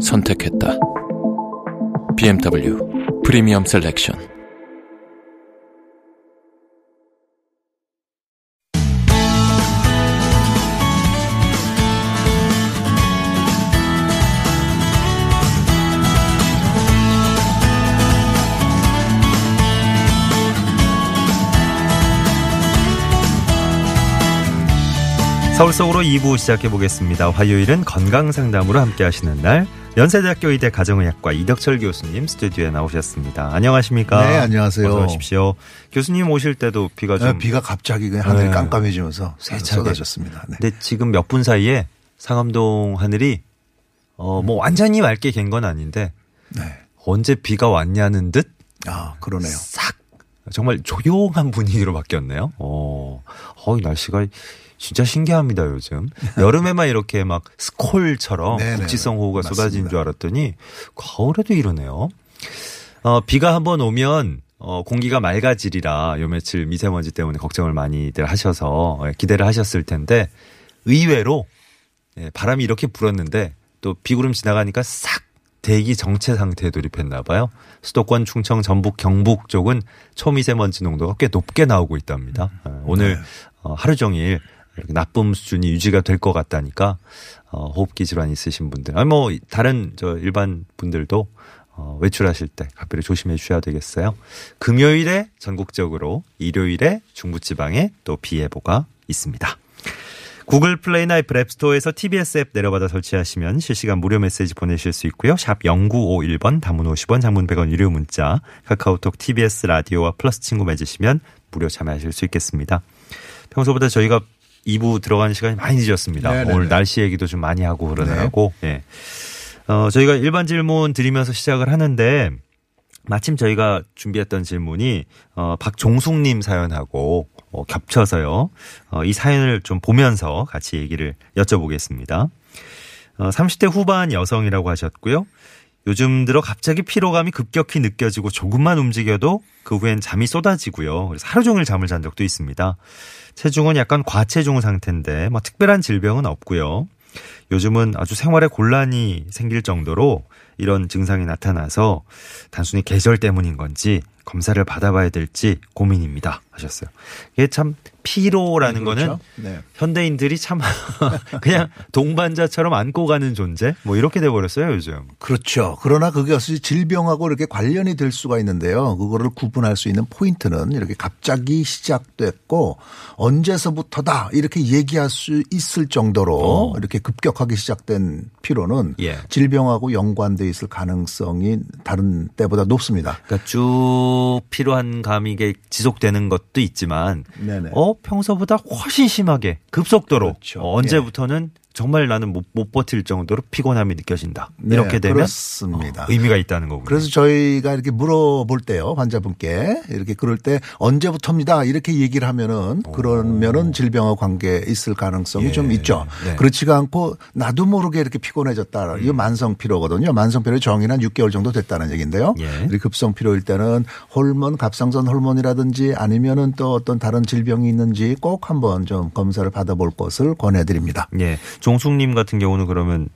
선택했다. BMW 프리미엄 셀렉션. 서울 속으로 2부 시작해 보겠습니다. 화요일은 건강 상담으로 함께 하시는 날 연세대학교 의대 가정의학과 이덕철 교수님 스튜디오에 나오셨습니다. 안녕하십니까? 네, 안녕하세요. 어서 오십시오. 교수님 오실 때도 비가 좀 네, 비가 갑자기 그냥 하늘이 네. 깜깜해지면서 세차게. 쏟아졌습니다. 네. 근데 지금 몇 분 사이에 상암동 하늘이 어 뭐 완전히 맑게 갠 건 아닌데 네. 언제 비가 왔냐는 듯 아, 그러네요. 싹 정말 조용한 분위기로 바뀌었네요. 어, 어, 이 날씨가 진짜 신기합니다, 요즘. 여름에만 이렇게 막 스콜처럼 네네. 국지성 호우가 맞습니다. 쏟아진 줄 알았더니 가을에도 이러네요. 어, 비가 한번 오면 어, 공기가 맑아지리라 요 며칠 미세먼지 때문에 걱정을 많이들 하셔서 예, 기대를 하셨을 텐데 의외로 예, 바람이 이렇게 불었는데 또 비구름 지나가니까 싹 대기 정체 상태에 돌입했나 봐요. 수도권, 충청, 전북, 경북 쪽은 초미세먼지 농도가 꽤 높게 나오고 있답니다. 어, 오늘 네. 어, 하루 종일 나쁨 수준이 유지가 될 것 같다니까 어, 호흡기 질환 있으신 분들, 아니 뭐 다른 저 일반 분들도 어, 외출하실 때 각별히 조심해 주셔야 되겠어요. 금요일에 전국적으로, 일요일에 중부지방에 또 비 예보가 있습니다. 구글 플레이나 애플 앱스토어에서 TBS 앱 내려받아 설치하시면 실시간 무료 메시지 보내실 수 있고요. 샵 0951번 단문 50원 장문 100원 유료 문자 카카오톡 TBS 라디오와 플러스 친구 맺으시면 무료 참여하실 수 있겠습니다. 평소보다 저희가 2부 들어가는 시간이 많이 늦었습니다. 네네네. 오늘 날씨 얘기도 좀 많이 하고 그러느라고. 예. 어, 저희가 일반 질문 드리면서 시작을 하는데 마침 저희가 준비했던 질문이 어, 박종숙님 사연하고 어, 겹쳐서요. 어, 이 사연을 좀 보면서 같이 얘기를 여쭤보겠습니다. 어, 30대 후반 여성이라고 하셨고요. 요즘 들어 갑자기 피로감이 급격히 느껴지고 조금만 움직여도 그 후엔 잠이 쏟아지고요. 그래서 하루 종일 잠을 잔 적도 있습니다. 체중은 약간 과체중 상태인데 뭐 특별한 질병은 없고요. 요즘은 아주 생활에 곤란이 생길 정도로 이런 증상이 나타나서 단순히 계절 때문인 건지 검사를 받아봐야 될지 고민입니다. 하셨어요. 이게 참 피로라는 거는 그렇죠? 네. 현대인들이 참 그냥 동반자처럼 안고 가는 존재 뭐 이렇게 돼 버렸어요, 요즘. 그렇죠. 그러나 그게 어찌 질병하고 이렇게 관련이 될 수가 있는데요. 그거를 구분할 수 있는 포인트는 이렇게 갑자기 시작됐고 언제서부터다 이렇게 얘기할 수 있을 정도로 어. 이렇게 급격하게 시작된 피로는 예. 질병하고 연관돼 있을 가능성이 다른 때보다 높습니다. 그러니까 쭉 필요한 감이 지속되는 것도 있지만 네네. 어 평소보다 훨씬 심하게 급속도로 그렇죠. 어, 언제부터는 정말 나는 못, 못 버틸 정도로 피곤함이 느껴진다. 네, 이렇게 되면 그렇습니다. 어, 의미가 있다는 거군요. 그래서 저희가 이렇게 물어볼 때요, 환자분께 이렇게 그럴 때 언제부터입니다 이렇게 얘기를 하면은 그러면은 질병과 관계 있을 가능성이 예. 좀 있죠. 네. 그렇지가 않고 나도 모르게 이렇게 피곤해졌다. 음. 이거 만성 피로거든요. 만성 피로의 정의는 한 6개월 정도 됐다는 얘기인데요. 예. 이렇게 급성 피로일 때는 호르몬, 갑상선 호르몬이라든지 아니면은 또 어떤 다른 질병이 있는지 꼭 한번 좀 검사를 받아볼 것을 권해드립니다. 예. 종숙님 같은 경우는 그러면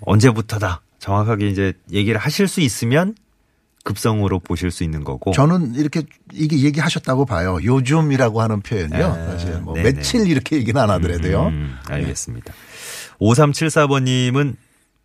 언제부터다 정확하게 이제 얘기를 하실 수 있으면 급성으로 보실 수 있는 거고. 저는 이렇게 이게 얘기하셨다고 봐요. 요즘이라고 하는 표현요. 네. 사실 뭐 네네. 며칠 이렇게 얘기는 안 하더라도요. 음, 알겠습니다. 5374번님은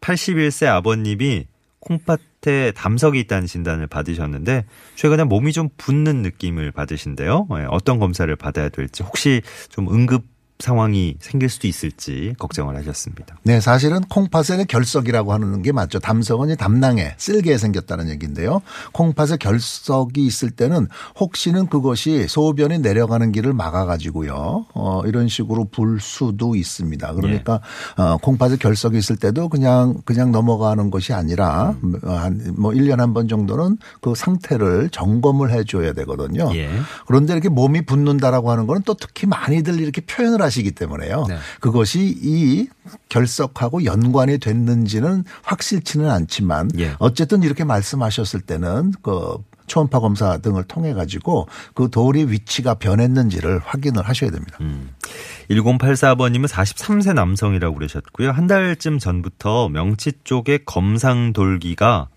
81세 아버님이 콩팥에 담석이 있다는 진단을 받으셨는데 최근에 몸이 좀 붓는 느낌을 받으신데요. 예, 어떤 검사를 받아야 될지 혹시 좀 응급 상황이 생길 수도 있을지 걱정을 하셨습니다. 네, 사실은 콩팥의 결석이라고 하는 게 맞죠. 담석은 이 담낭에 쓸게 생겼다는 얘기인데요. 콩팥에 결석이 있을 때는 혹시는 그것이 소변이 내려가는 길을 막아가지고요. 어, 이런 식으로 불 수도 있습니다. 그러니까 어, 콩팥에 결석이 있을 때도 그냥 그냥 넘어가는 것이 아니라 한뭐 1년 한 번 정도는 그 상태를 점검을 해 줘야 되거든요. 예. 그런데 이렇게 몸이 붓는다라고 하는 거는 또 특히 많이들 이렇게 표현을 하시 기 때문에요. 네. 그것이 이 결석하고 연관이 됐는지는 확실치는 않지만 예. 어쨌든 이렇게 말씀하셨을 때는 그 초음파 검사 등을 통해 가지고 그 돌이 위치가 변했는지를 확인을 하셔야 됩니다. 음. 1084번님은 43세 남성이라고 그러셨고요. 한 달쯤 전부터 명치 쪽에 검상돌기가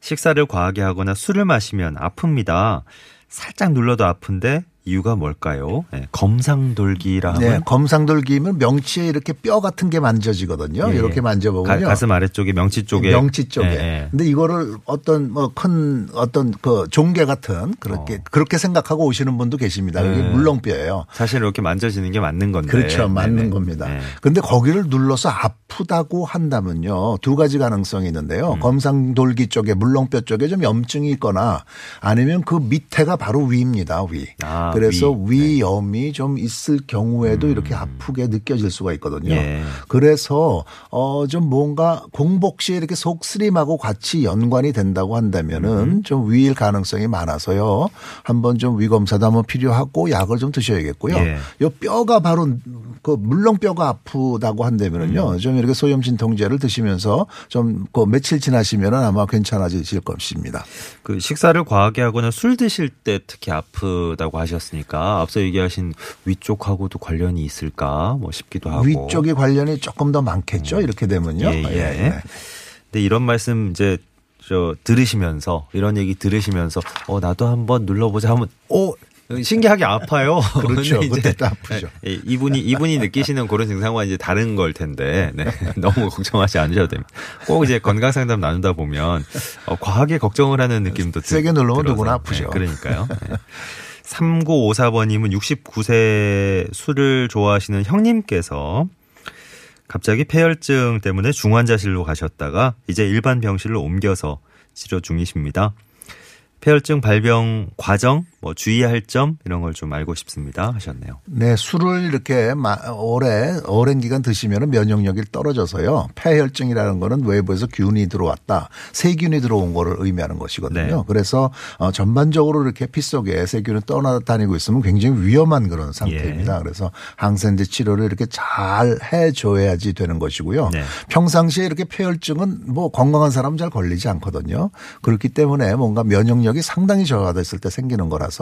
식사를 과하게 하거나 술을 마시면 아픕니다. 살짝 눌러도 아픈데 이유가 뭘까요? 네, 검상돌기라 하면 네, 검상돌기면 명치에 이렇게 뼈 같은 게 만져지거든요. 예, 이렇게 예. 만져보면요. 가, 슴 아래쪽에 명치 쪽에 명치 쪽에. 예, 예. 근데 이거를 어떤 뭐 큰 어떤 그 종개 같은 그렇게 그렇게 생각하고 오시는 분도 계십니다. 이게 어. 네. 물렁뼈예요. 사실 이렇게 만져지는 게 맞는 건데. 그렇죠. 맞는 네네. 겁니다. 네. 근데 거기를 눌러서 아프다고 한다면요. 두 가지 가능성이 있는데요. 음. 검상돌기 쪽에 물렁뼈 쪽에 좀 염증이 있거나 아니면 그 밑에가 바로 위입니다. 위. 아, 그래서 위. 네. 위염이 좀 있을 경우에도 이렇게 아프게 느껴질 수가 있거든요. 예. 그래서 어 좀 뭔가 공복 시에 이렇게 속쓰림하고 같이 연관이 된다고 한다면은 음. 좀 위일 가능성이 많아서요. 한번 좀 위 검사도 한번 필요하고 약을 좀 드셔야겠고요. 예. 요 뼈가 바로 그 물렁뼈가 아프다고 한다면은요. 음. 좀 이렇게 소염 진통제를 드시면서 좀 그 며칠 지나시면은 아마 괜찮아지실 것입니다. 그 식사를 과하게 하거나 술 드실 때 특히 아프다고 하셨 으니까 앞서 얘기하신 위쪽하고도 관련이 있을까 뭐 싶기도 하고. 위쪽에 관련이 조금 더 많겠죠. 이렇게 되면요. 예, 예. 근데 이런 말씀 이제 저 들으시면서 이런 얘기 들으시면서 어 나도 한번 눌러보자 하면 어 신기하게 아파요. 그렇죠. 그때 또 아프죠. 예, 이분이 이분이 느끼시는 그런 증상과 이제 다른 걸 텐데 네. 너무 걱정하지 않으셔도 됩니다. 꼭 이제 건강 상담 나누다 보면 어, 과하게 걱정을 하는 느낌도 들- 세게 들어서. 누구나 아프죠. 네, 그러니까요. 네. 3954번님은 69세 술을 좋아하시는 형님께서 갑자기 폐혈증 때문에 중환자실로 가셨다가 이제 일반 병실로 옮겨서 치료 중이십니다. 폐혈증 발병 과정, 뭐 주의할 점 이런 걸 좀 알고 싶습니다 하셨네요. 네, 술을 이렇게 마- 오래 오랜 기간 드시면 면역력이 떨어져서요. 폐혈증이라는 거는 외부에서 균이 들어왔다, 세균이 들어온 거를 의미하는 것이거든요. 네. 그래서 어, 전반적으로 이렇게 피 속에 세균이 떠나다니고 있으면 굉장히 위험한 그런 상태입니다. 예. 그래서 항생제 치료를 이렇게 잘 해줘야지 되는 것이고요. 네. 평상시에 이렇게 폐혈증은 뭐 건강한 사람은 잘 걸리지 않거든요. 그렇기 때문에 뭔가 면역력이 상당히 저하됐을 때 생기는 거라서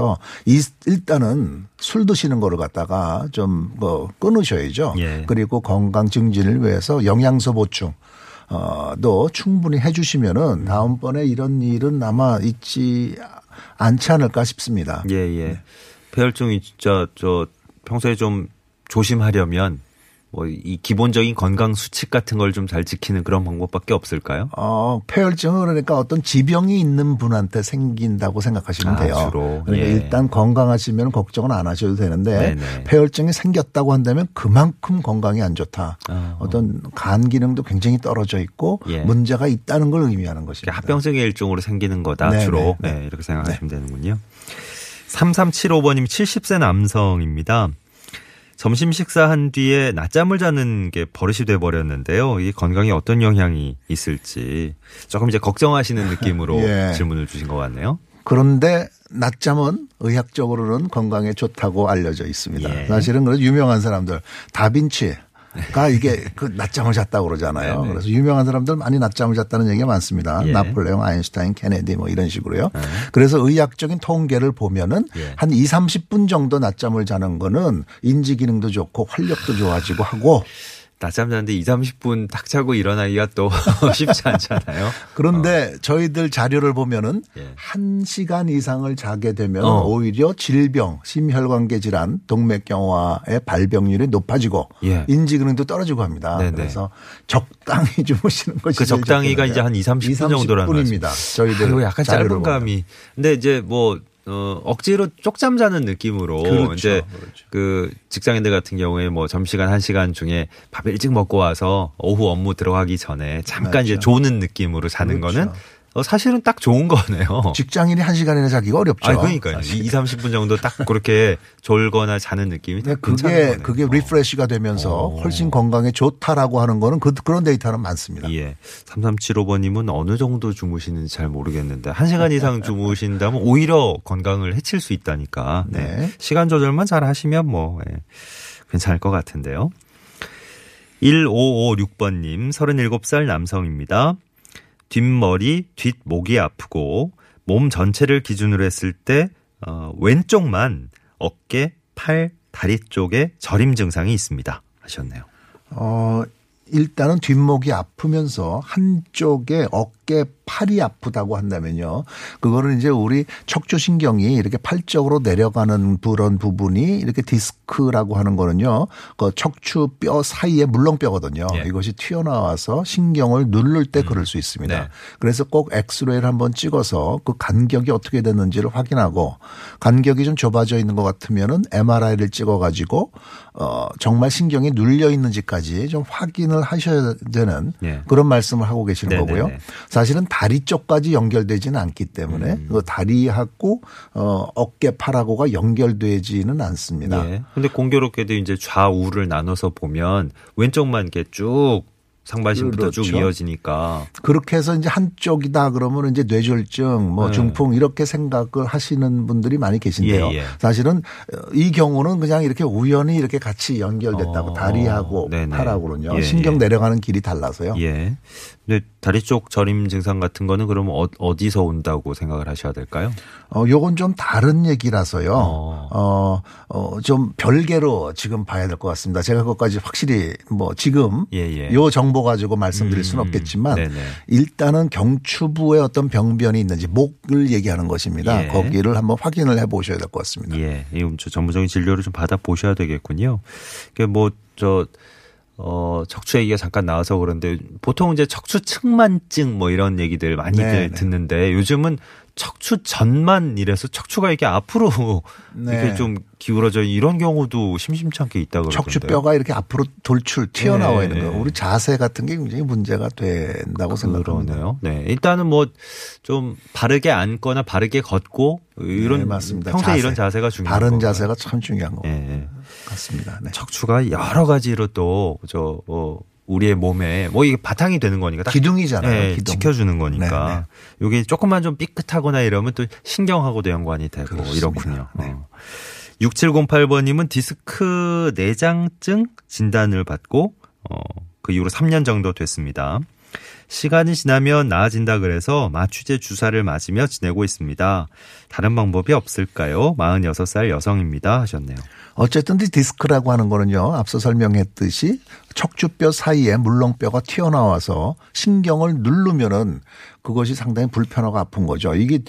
이- 일단은 술 드시는 거를 갖다가 좀 뭐 끊으셔야죠. 예. 그리고 건강 증진을 위해서 영양소 보충 어도 충분히 해 주시면은 다음번에 이런 일은 아마 있지 않지 않을까 싶습니다. 예, 예. 폐혈증이 진짜 저 평소에 좀 조심하려면 뭐 이 기본적인 건강 수칙 같은 걸 좀 잘 지키는 그런 방법밖에 없을까요? 어, 폐혈증은 그러니까 어떤 지병이 있는 분한테 생긴다고 생각하시면 아, 돼요. 주로. 그러니까 예. 일단 건강하시면 걱정은 안 하셔도 되는데 네네. 폐혈증이 생겼다고 한다면 그만큼 건강이 안 좋다. 아, 어떤 간 기능도 굉장히 떨어져 있고 예. 문제가 있다는 걸 의미하는 것입니다. 합병증의 일종으로 생기는 거다 네, 주로 네, 네. 네, 이렇게 생각하시면 되는군요. 3375번님 70세 남성입니다. 점심 식사한 뒤에 낮잠을 자는 게 버릇이 돼 버렸는데요. 이게 건강에 어떤 영향이 있을지 조금 이제 걱정하시는 느낌으로 예. 질문을 주신 것 같네요. 그런데 낮잠은 의학적으로는 건강에 좋다고 알려져 있습니다. 예. 사실은 그래서 유명한 사람들 다빈치 가 이게 그 낮잠을 잤다고 그러잖아요. 네네. 그래서 유명한 사람들 많이 낮잠을 잤다는 얘기가 많습니다. 예. 나폴레옹, 아인슈타인, 케네디 뭐 이런 식으로요. 그래서 의학적인 통계를 보면은 예. 한 2, 30분 정도 낮잠을 자는 거는 인지 기능도 좋고 활력도 좋아지고 하고 낮잠 자는데 2, 30분 딱 자고 일어나기가 또 쉽지 않잖아요. 그런데 저희들 자료를 보면은 어. 예. 한 시간 이상을 자게 되면 어. 오히려 질병, 심혈관계 질환, 동맥경화의 발병률이 높아지고 예. 인지 기능도 떨어지고 합니다. 네네. 그래서 적당히 주무시는 것이 그 적당히가. 이제 한 2, 30분 2, 30 정도라는 분입니다. 저희들 그리고 약간 짧은. 감이. 근데 이제 뭐 어, 억지로 쪽잠 자는 느낌으로 그렇죠. 이제 그렇죠. 그 직장인들 같은 경우에 뭐 점심시간 한 시간 중에 밥 일찍 먹고 와서 오후 업무 들어가기 전에 잠깐 이제 맞죠. 조는 느낌으로 자는 그렇죠. 거는 어, 사실은 딱 좋은 거네요. 직장인이 한 시간이나 자기가 어렵죠. 아, 그러니까요. 2, 30분 정도 딱 그렇게 졸거나 자는 느낌이 괜찮은 그게 거네요. 그게 refresh가 되면서 어. 훨씬 건강에 좋다라고 하는 거는 그, 그런 데이터는 많습니다. 예. 3375번님은 어느 정도 주무시는지 잘 모르겠는데, 한 시간 이상 주무신다면 오히려 건강을 해칠 수 있다니까. 네. 네. 시간 조절만 잘 하시면 뭐, 예. 괜찮을 것 같은데요. 1556번님, 37살 남성입니다. 뒷머리, 뒷목이 아프고, 몸 전체를 기준으로 했을 때, 어, 왼쪽만 어깨, 팔, 다리 쪽에 저림 증상이 있습니다. 하셨네요. 어, 일단은 뒷목이 아프면서 한쪽에 어깨 팔이 아프다고 한다면요. 그거는 이제 우리 척추신경이 이렇게 팔 쪽으로 내려가는 그런 부분이 이렇게 디스크라고 하는 거는요. 그 척추 뼈 사이에 물렁뼈거든요. 예. 이것이 튀어나와서 신경을 누를 때 그럴 수 있습니다. 네. 그래서 꼭 엑스레이를 한번 찍어서 그 간격이 어떻게 됐는지를 확인하고 간격이 좀 좁아져 있는 것 같으면은 MRI를 찍어 가지고 어 정말 신경이 눌려 있는지까지 좀 확인을 하셔야 되는 예. 그런 말씀을 하고 계시는 네네네. 거고요. 사실은 다리 쪽까지 연결되지는 않기 때문에 음. 그 다리하고 어 어깨 팔하고가 연결되지는 않습니다. 예. 근데 공교롭게도 이제 좌우를 나눠서 보면 왼쪽만 이렇게 쭉 상반신부터 쭉 그렇죠. 이어지니까 그렇게 해서 이제 한쪽이다 그러면 이제 뇌졸중, 뭐 네. 중풍 이렇게 생각을 하시는 분들이 많이 계신데요. 예, 예. 사실은 어, 이 경우는 그냥 이렇게 우연히 이렇게 같이 연결됐다고 어, 다리하고 네네. 팔하고는요. 예, 신경 예. 내려가는 길이 달라서요. 예. 근데 다리 쪽 저림 증상 같은 거는 그러면 어, 어디서 온다고 생각을 하셔야 될까요? 어, 요건 좀 다른 얘기라서요. 어. 어, 어, 좀 별개로 지금 봐야 될 것 같습니다. 제가 그것까지 확실히 뭐 지금 예, 예. 요 정보 가지고 말씀드릴 수는 음, 없겠지만 네네. 일단은 경추부에 어떤 병변이 있는지 목을 얘기하는 것입니다. 예. 거기를 한번 확인을 해 보셔야 될 것 같습니다. 예. 이좀 전문적인 진료를 좀 받아 보셔야 되겠군요. 이게 뭐저 어, 척추 얘기가 잠깐 나와서 그런데 보통 이제 척추 측만증 뭐 이런 얘기들 많이들 네, 네. 듣는데 요즘은 척추 전만 이래서 척추가 이렇게 앞으로 네. 이렇게 좀 기울어져 이런 경우도 심심치 않게 있다 그러던데. 척추뼈가 이렇게 앞으로 돌출 튀어나와 있는 네. 거예요. 우리 자세 같은 게 굉장히 문제가 된다고 생각합니다. 그러네요. 네. 일단은 뭐 좀 바르게 앉거나 바르게 걷고 이런 네, 맞습니다. 평소에 자세. 이런 자세가 중요한 바른? 자세가 참 중요한 것 예, 예. 같습니다. 네. 척추가 여러 가지로 또저 어, 우리의 몸에 뭐 이게 바탕이 되는 거니까 딱 기둥이잖아요. 예, 기둥. 지켜주는 거니까 네, 네. 요게 조금만 좀 삐끗하거나 이러면 또 신경하고도 연관이 되고 그렇습니다. 이렇군요. 네. 어. 6708번님은 디스크 내장증 진단을 받고 어, 그 이후로 3년 정도 됐습니다. 시간이 지나면 나아진다 그래서 마취제 주사를 맞으며 지내고 있습니다. 다른 방법이 없을까요? 46살 여성입니다. 하셨네요. 어쨌든 이 디스크라고 하는 거는요. 앞서 설명했듯이 척추뼈 사이에 물렁뼈가 튀어나와서 신경을 누르면은 그것이 상당히 불편하고 아픈 거죠. 이게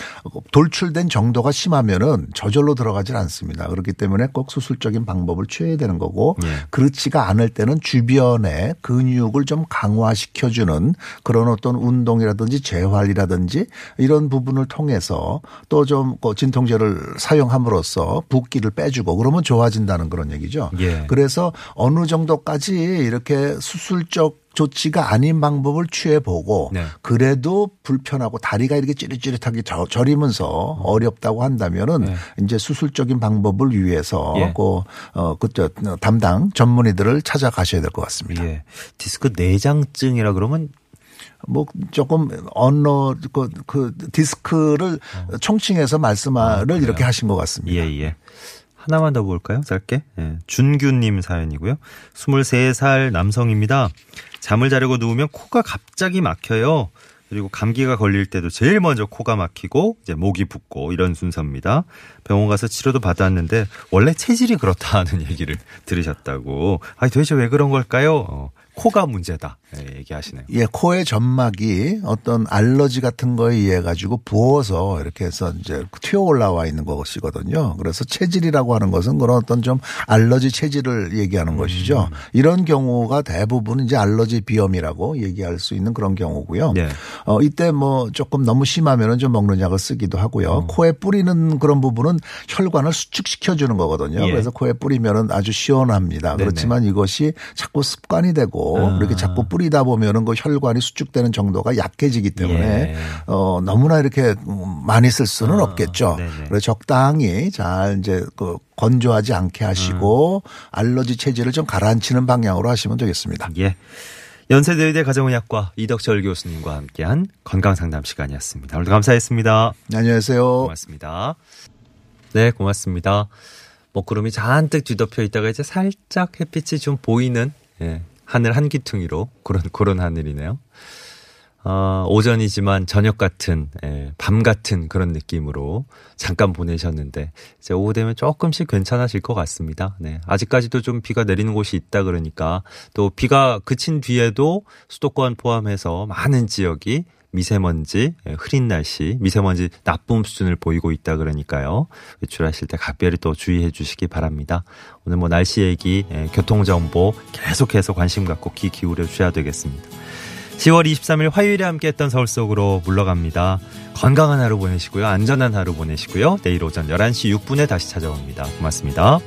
돌출된 정도가 심하면은 저절로 들어가질 않습니다. 그렇기 때문에 꼭 수술적인 방법을 취해야 되는 거고 예. 그렇지가 않을 때는 주변에 근육을 좀 강화시켜주는 그런 어떤 운동이라든지 재활이라든지 이런 부분을 통해서 또 좀 진통제를 사용함으로써 붓기를 빼주고 그러면 좋아진다는 그런 얘기죠. 예. 그래서 어느 정도까지 이렇게 수술적 조치가 아닌 방법을 취해보고 네. 그래도 불편하고 다리가 이렇게 찌릿찌릿하게 저, 저리면서 어렵다고 한다면은 네. 이제 수술적인 방법을 위해서 예. 그, 어, 그 저 담당 전문의들을 찾아가셔야 될 것 같습니다. 예. 디스크 내장증이라 그러면 뭐 조금 언어 그, 그 디스크를 총칭해서 말씀을 이렇게 하신 것 같습니다. 어. 아, 예, 예. 하나만 더 볼까요? 짧게. 예. 준규님 사연이고요. 23살 남성입니다. 잠을 자려고 누우면 코가 갑자기 막혀요. 그리고 감기가 걸릴 때도 제일 먼저 코가 막히고 이제 목이 붓고 이런 순서입니다. 병원 가서 치료도 받았는데 원래 체질이 그렇다는 얘기를 들으셨다고. 아 도대체 왜 그런 걸까요? 어, 코가 문제다. 네, 얘기하시네요. 예, 코의 점막이 어떤 알러지 같은 거에 의해 가지고 부어서 이렇게 해서 이제 튀어 올라와 있는 것이거든요. 그래서 체질이라고 하는 것은 그런 어떤 좀 알러지 체질을 얘기하는 것이죠. 이런 경우가 대부분 이제 알러지 비염이라고 얘기할 수 있는 그런 경우고요. 네. 어, 이때 뭐 조금 너무 심하면은 좀 먹는 약을 쓰기도 하고요. 코에 뿌리는 그런 부분은 혈관을 수축시켜 주는 거거든요. 예. 그래서 코에 뿌리면은 아주 시원합니다. 네네. 그렇지만 이것이 자꾸 습관이 되고 아. 이렇게 자꾸 뿌리다 보면은 그 혈관이 수축되는 정도가 약해지기 때문에 예. 어, 너무나 이렇게 음, 많이 쓸 수는 아, 없겠죠. 네네. 그래서 적당히 잘 이제 그 건조하지 않게 하시고 음. 알러지 체질을 좀 가라앉히는 방향으로 하시면 되겠습니다. 예. 연세대의대 가정의학과 이덕철 교수님과 함께한 건강 상담 시간이었습니다. 오늘도 감사했습니다. 안녕하세요. 고맙습니다. 네, 고맙습니다. 먹구름이 잔뜩 뒤덮여 있다가 이제 살짝 햇빛이 좀 보이는 예, 하늘 한기퉁이로 그런 그런 하늘이네요. 어, 오전이지만 저녁 같은 예, 밤 같은 그런 느낌으로 잠깐 보내셨는데 이제 오후 되면 조금씩 괜찮아질 것 같습니다. 네, 아직까지도 좀 비가 내리는 곳이 있다 그러니까 또 비가 그친 뒤에도 수도권 포함해서 많은 지역이 미세먼지, 예, 흐린 날씨, 미세먼지 나쁨 수준을 보이고 있다 그러니까요. 외출하실 때 각별히 또 주의해 주시기 바랍니다. 오늘 뭐 날씨 얘기, 예, 교통 정보 계속해서 관심 갖고 귀 기울여 주셔야 되겠습니다. 10월 23일 화요일에 함께했던 서울 속으로 물러갑니다. 건강한 하루 보내시고요. 안전한 하루 보내시고요. 내일 오전 11시 6분에 다시 찾아옵니다. 고맙습니다.